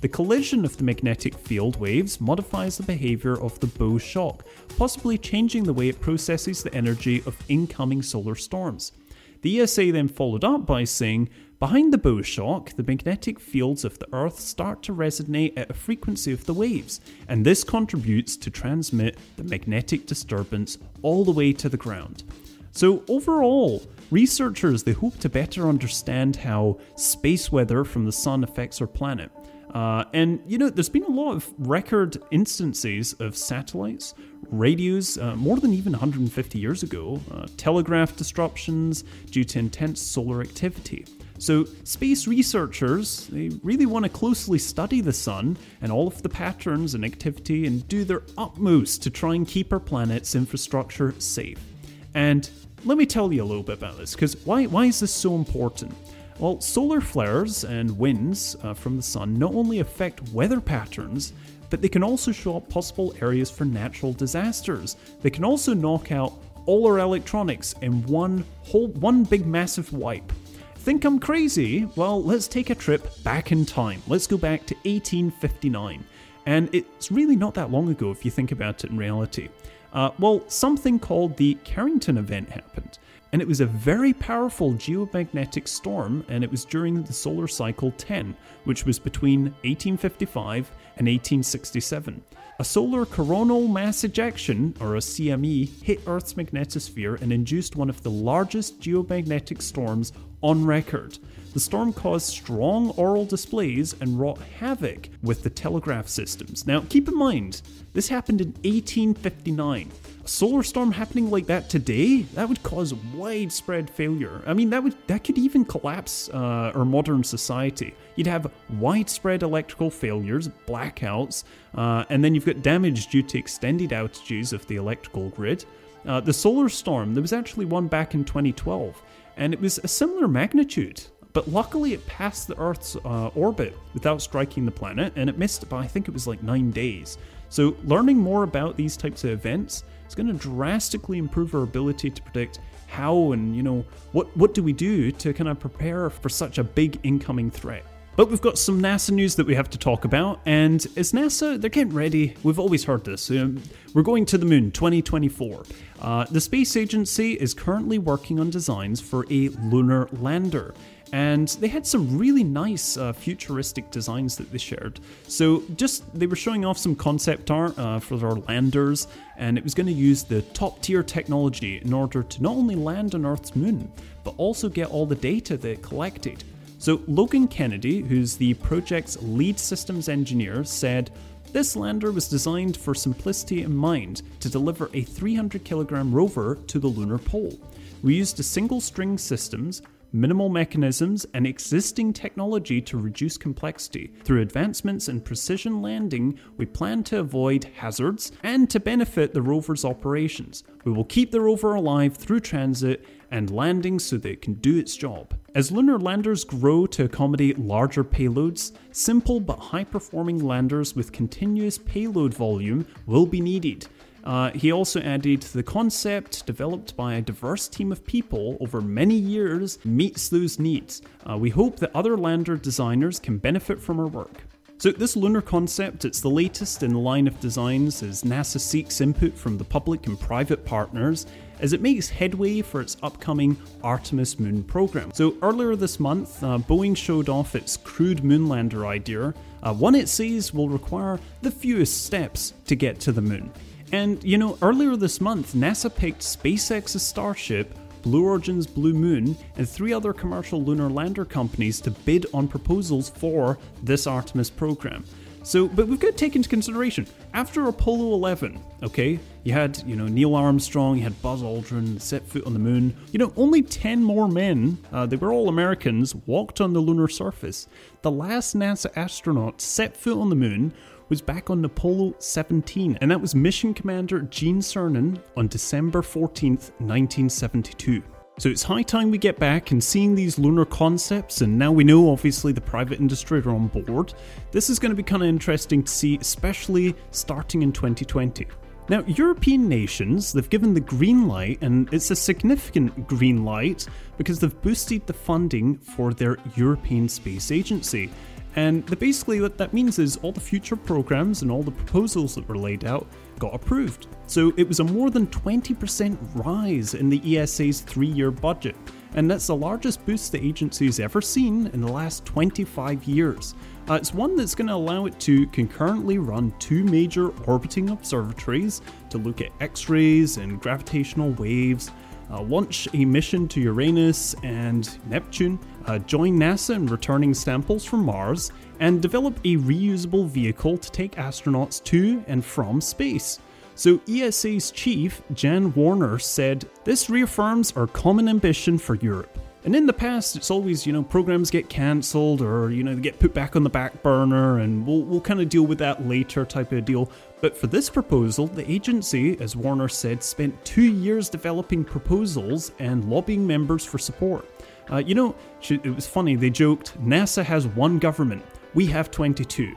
The collision of the magnetic field waves modifies the behavior of the bow shock, possibly changing the way it processes the energy of incoming solar storms. The ESA then followed up by saying, Behind the bow shock, the magnetic fields of the Earth start to resonate at a frequency of the waves, and this contributes to transmit the magnetic disturbance all the way to the ground. So overall, researchers they hope to better understand how space weather from the sun affects our planet. Uh, and you know, there's been a lot of record instances of satellites, radios, uh, more than even 150 years ago, uh, telegraph disruptions due to intense solar activity. So, space researchers, they really want to closely study the sun and all of the patterns and activity and do their utmost to try and keep our planet's infrastructure safe. And let me tell you a little bit about this, because why, why is this so important? Well, solar flares and winds uh, from the sun not only affect weather patterns, but they can also show up possible areas for natural disasters. They can also knock out all our electronics in one whole one big massive wipe. Think I'm crazy? Well, let's take a trip back in time. Let's go back to 1859. And it's really not that long ago if you think about it in reality. Uh, well, something called the Carrington event happened. And it was a very powerful geomagnetic storm, and it was during the solar cycle 10, which was between 1855 and 1867. A solar coronal mass ejection, or a CME, hit Earth's magnetosphere and induced one of the largest geomagnetic storms on record. The storm caused strong auroral displays and wrought havoc with the telegraph systems. Now, keep in mind, this happened in 1859. Solar storm happening like that today, that would cause widespread failure. I mean, that would that could even collapse uh, our modern society. You'd have widespread electrical failures, blackouts, uh, and then you've got damage due to extended outages of the electrical grid. Uh, the solar storm, there was actually one back in 2012, and it was a similar magnitude. But luckily, it passed the Earth's uh, orbit without striking the planet, and it missed by I think it was like nine days. So, learning more about these types of events is going to drastically improve our ability to predict how and you know what what do we do to kind of prepare for such a big incoming threat. But we've got some NASA news that we have to talk about, and as NASA, they're getting ready. We've always heard this. Um, we're going to the moon 2024. Uh, the space agency is currently working on designs for a lunar lander and they had some really nice uh, futuristic designs that they shared. So just they were showing off some concept art uh, for their landers, and it was going to use the top tier technology in order to not only land on Earth's moon, but also get all the data that it collected. So Logan Kennedy, who's the project's lead systems engineer, said. This lander was designed for simplicity in mind to deliver a 300 kilogram rover to the lunar pole. We used a single string systems minimal mechanisms, and existing technology to reduce complexity. Through advancements in precision landing, we plan to avoid hazards and to benefit the rover's operations. We will keep the rover alive through transit and landing so that it can do its job. As lunar landers grow to accommodate larger payloads, simple but high performing landers with continuous payload volume will be needed. Uh, he also added the concept developed by a diverse team of people over many years meets those needs. Uh, we hope that other lander designers can benefit from our work. So this lunar concept, it's the latest in the line of designs as NASA seeks input from the public and private partners as it makes headway for its upcoming Artemis moon program. So earlier this month, uh, Boeing showed off its crewed moonlander idea, uh, one it says will require the fewest steps to get to the moon. And you know, earlier this month, NASA picked SpaceX's Starship, Blue Origin's Blue Moon, and three other commercial lunar lander companies to bid on proposals for this Artemis program. So, but we've got to take into consideration after Apollo 11, okay, you had, you know, Neil Armstrong, you had Buzz Aldrin set foot on the moon. You know, only 10 more men, uh, they were all Americans, walked on the lunar surface. The last NASA astronaut set foot on the moon was back on Apollo 17, and that was Mission Commander Gene Cernan on December 14th, 1972. So it's high time we get back and seeing these lunar concepts, and now we know obviously the private industry are on board. This is going to be kind of interesting to see, especially starting in 2020. Now, European nations, they've given the green light, and it's a significant green light because they've boosted the funding for their European Space Agency. And basically, what that means is all the future programs and all the proposals that were laid out got approved. So it was a more than 20% rise in the ESA's three year budget, and that's the largest boost the agency has ever seen in the last 25 years. Uh, it's one that's going to allow it to concurrently run two major orbiting observatories to look at X rays and gravitational waves uh, launch a mission to Uranus and Neptune, uh, join NASA in returning samples from Mars, and develop a reusable vehicle to take astronauts to and from space. So, ESA's chief, Jan Wörner, said, This reaffirms our common ambition for Europe. And in the past, it's always, you know, programs get cancelled or, you know, they get put back on the back burner and we'll, we'll kind of deal with that later type of deal. But for this proposal, the agency, as Wörner said, spent two years developing proposals and lobbying members for support. Uh, you know, it was funny, they joked NASA has one government, we have 22.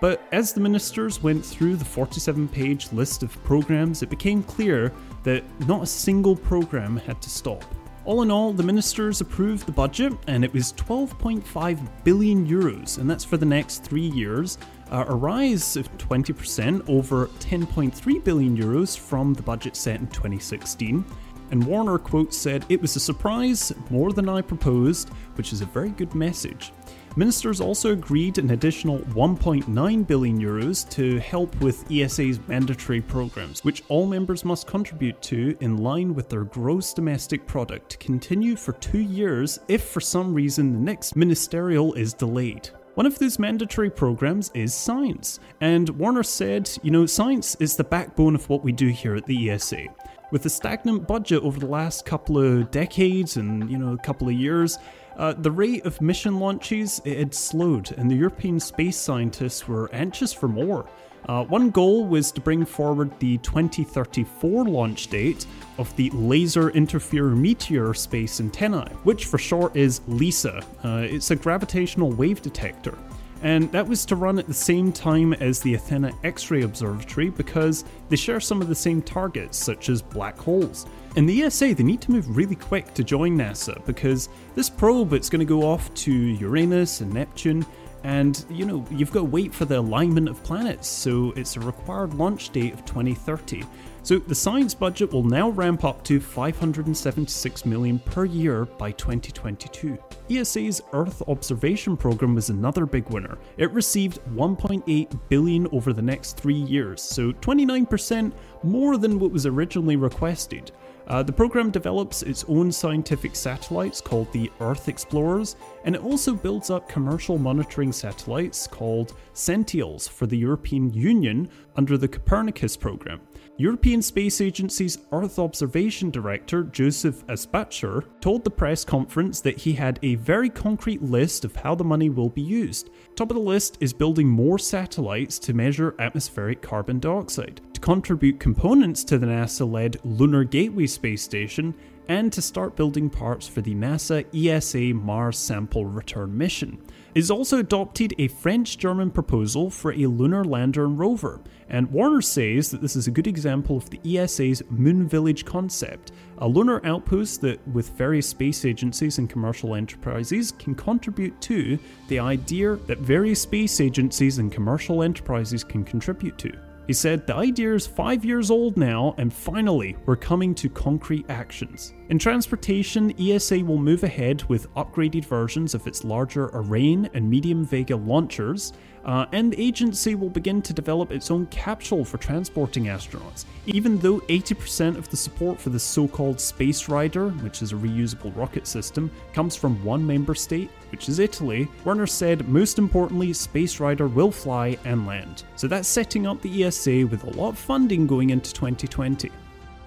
But as the ministers went through the 47 page list of programs, it became clear that not a single program had to stop. All in all, the ministers approved the budget and it was 12.5 billion euros, and that's for the next three years. uh, a rise of 20% over 10.3 billion euros from the budget set in 2016. And Wörner, quote, said, It was a surprise, more than I proposed, which is a very good message. Ministers also agreed an additional 1.9 billion euros to help with ESA's mandatory programs, which all members must contribute to in line with their gross domestic product continue for two years if for some reason the next ministerial is delayed. One of those mandatory programs is science, and Wörner said, you know, science is the backbone of what we do here at the ESA. With a stagnant budget over the last couple of decades and, you know, a couple of years, uh, the rate of mission launches it had slowed, and the European space scientists were anxious for more. Uh, one goal was to bring forward the 2034 launch date of the Laser Interferometer Space Antennae, which for short is LISA. Uh, it's a gravitational wave detector. And that was to run at the same time as the Athena X ray Observatory because they share some of the same targets, such as black holes. And the ESA, they need to move really quick to join NASA because this probe, it's going to go off to Uranus and Neptune, and you know, you've got to wait for the alignment of planets, so it's a required launch date of 2030. So the science budget will now ramp up to 576 million per year by 2022. ESA's Earth observation program was another big winner. It received 1.8 billion over the next 3 years, so 29% more than what was originally requested. Uh, the program develops its own scientific satellites called the Earth Explorers, and it also builds up commercial monitoring satellites called Sentinels for the European Union under the Copernicus program. European Space Agency's Earth Observation Director, Josef Aschbacher, told the press conference that he had a very concrete list of how the money will be used. Top of the list is building more satellites to measure atmospheric carbon dioxide, to contribute components to the NASA led Lunar Gateway space station, and to start building parts for the NASA ESA Mars Sample Return mission is also adopted a French German proposal for a lunar lander and rover, and Warner says that this is a good example of the ESA's Moon Village concept, a lunar outpost that, with various space agencies and commercial enterprises, can contribute to the idea that various space agencies and commercial enterprises can contribute to. He said, The idea is five years old now, and finally, we're coming to concrete actions. In transportation, ESA will move ahead with upgraded versions of its larger Ariane and medium Vega launchers, uh, and the agency will begin to develop its own capsule for transporting astronauts. Even though 80% of the support for the so called Space Rider, which is a reusable rocket system, comes from one member state, which is Italy, Wörner said most importantly, Space Rider will fly and land. So that's setting up the ESA with a lot of funding going into 2020.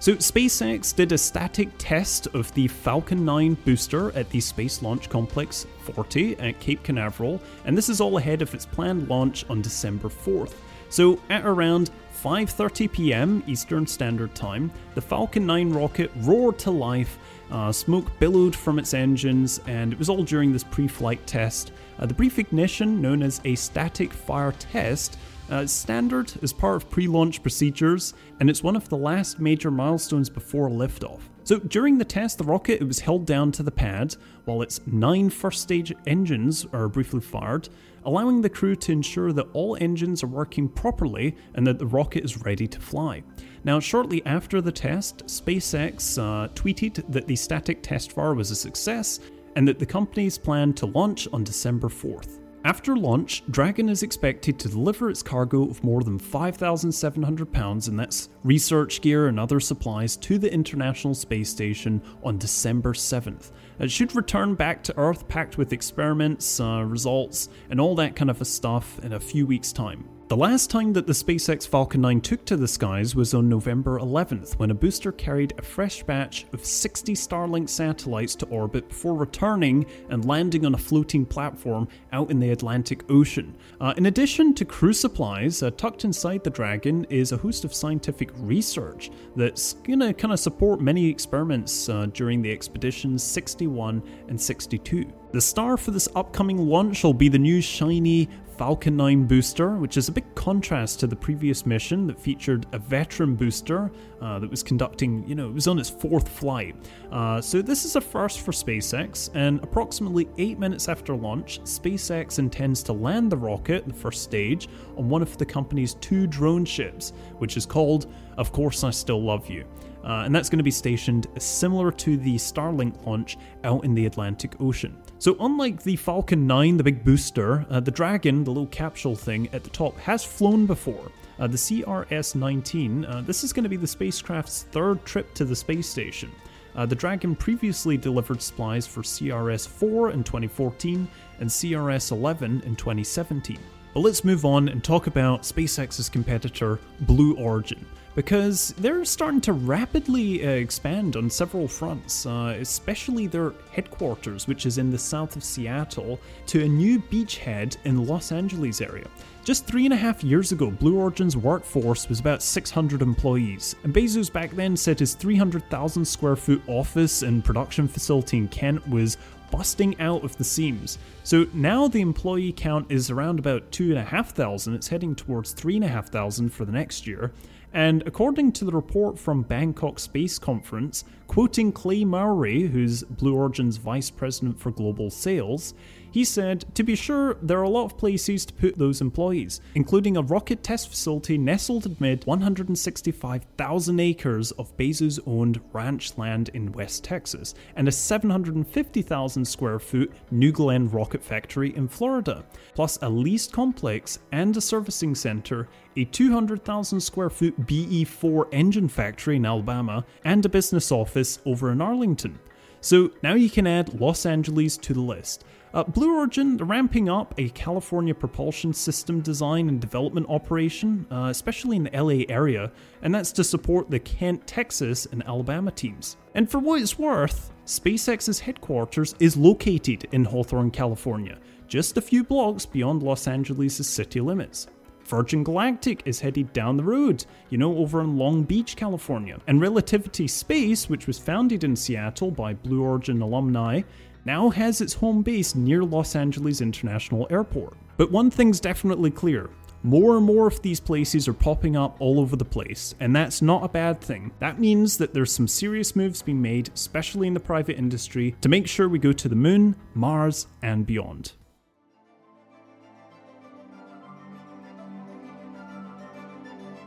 So, SpaceX did a static test of the Falcon 9 booster at the Space Launch Complex 40 at Cape Canaveral, and this is all ahead of its planned launch on December 4th. So, at around 5:30 p.m. Eastern Standard Time, the Falcon 9 rocket roared to life. Uh, smoke billowed from its engines, and it was all during this pre-flight test. Uh, the brief ignition, known as a static fire test, uh, standard as part of pre launch procedures, and it's one of the last major milestones before liftoff. So during the test, the rocket it was held down to the pad while its nine first stage engines are briefly fired, allowing the crew to ensure that all engines are working properly and that the rocket is ready to fly. Now, shortly after the test, SpaceX uh, tweeted that the static test fire was a success and that the company's plan to launch on December 4th. After launch, Dragon is expected to deliver its cargo of more than 5,700 pounds, and that's research gear and other supplies, to the International Space Station on December 7th. It should return back to Earth packed with experiments, uh, results, and all that kind of stuff in a few weeks' time. The last time that the SpaceX Falcon 9 took to the skies was on November 11th, when a booster carried a fresh batch of 60 Starlink satellites to orbit before returning and landing on a floating platform out in the Atlantic Ocean. Uh, in addition to crew supplies, uh, tucked inside the Dragon is a host of scientific research that's gonna kind of support many experiments uh, during the expeditions 61 and 62. The star for this upcoming launch will be the new shiny Falcon 9 booster, which is a big contrast to the previous mission that featured a veteran booster uh, that was conducting, you know, it was on its fourth flight. Uh, so this is a first for SpaceX, and approximately eight minutes after launch, SpaceX intends to land the rocket, the first stage, on one of the company's two drone ships, which is called Of Course I Still Love You. Uh, and that's going to be stationed similar to the Starlink launch out in the Atlantic Ocean. So, unlike the Falcon 9, the big booster, uh, the Dragon, the little capsule thing at the top, has flown before. Uh, the CRS 19, uh, this is going to be the spacecraft's third trip to the space station. Uh, the Dragon previously delivered supplies for CRS 4 in 2014 and CRS 11 in 2017. But let's move on and talk about SpaceX's competitor, Blue Origin because they're starting to rapidly uh, expand on several fronts, uh, especially their headquarters, which is in the south of Seattle, to a new beachhead in the Los Angeles area. Just three and a half years ago, Blue Origin's workforce was about 600 employees, and Bezos back then said his 300,000 square foot office and production facility in Kent was busting out of the seams. So now the employee count is around about 2,500, it's heading towards 3,500 for the next year. And according to the report from Bangkok Space Conference, quoting Clay Mowry, who's Blue Origin's vice president for global sales, he said, To be sure, there are a lot of places to put those employees, including a rocket test facility nestled amid 165,000 acres of Bezos owned ranch land in West Texas, and a 750,000 square foot New Glenn rocket factory in Florida, plus a leased complex and a servicing center, a 200,000 square foot BE 4 engine factory in Alabama, and a business office over in Arlington. So now you can add Los Angeles to the list. Uh, Blue Origin ramping up a California propulsion system design and development operation, uh, especially in the LA area, and that's to support the Kent, Texas, and Alabama teams. And for what it's worth, SpaceX's headquarters is located in Hawthorne, California, just a few blocks beyond Los Angeles' city limits. Virgin Galactic is headed down the road, you know, over in Long Beach, California. And Relativity Space, which was founded in Seattle by Blue Origin alumni, now has its home base near Los Angeles International Airport. But one thing's definitely clear more and more of these places are popping up all over the place, and that's not a bad thing. That means that there's some serious moves being made, especially in the private industry, to make sure we go to the moon, Mars, and beyond.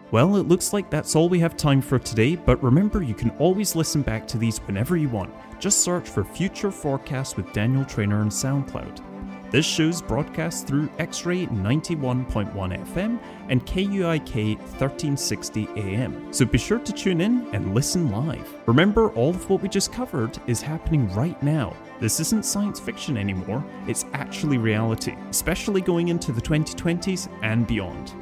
Well, it looks like that's all we have time for today, but remember you can always listen back to these whenever you want. Just search for Future Forecast with Daniel Trainer on SoundCloud. This show's broadcast through X Ray 91.1 FM and KUIK 1360 AM. So be sure to tune in and listen live. Remember, all of what we just covered is happening right now. This isn't science fiction anymore, it's actually reality, especially going into the 2020s and beyond.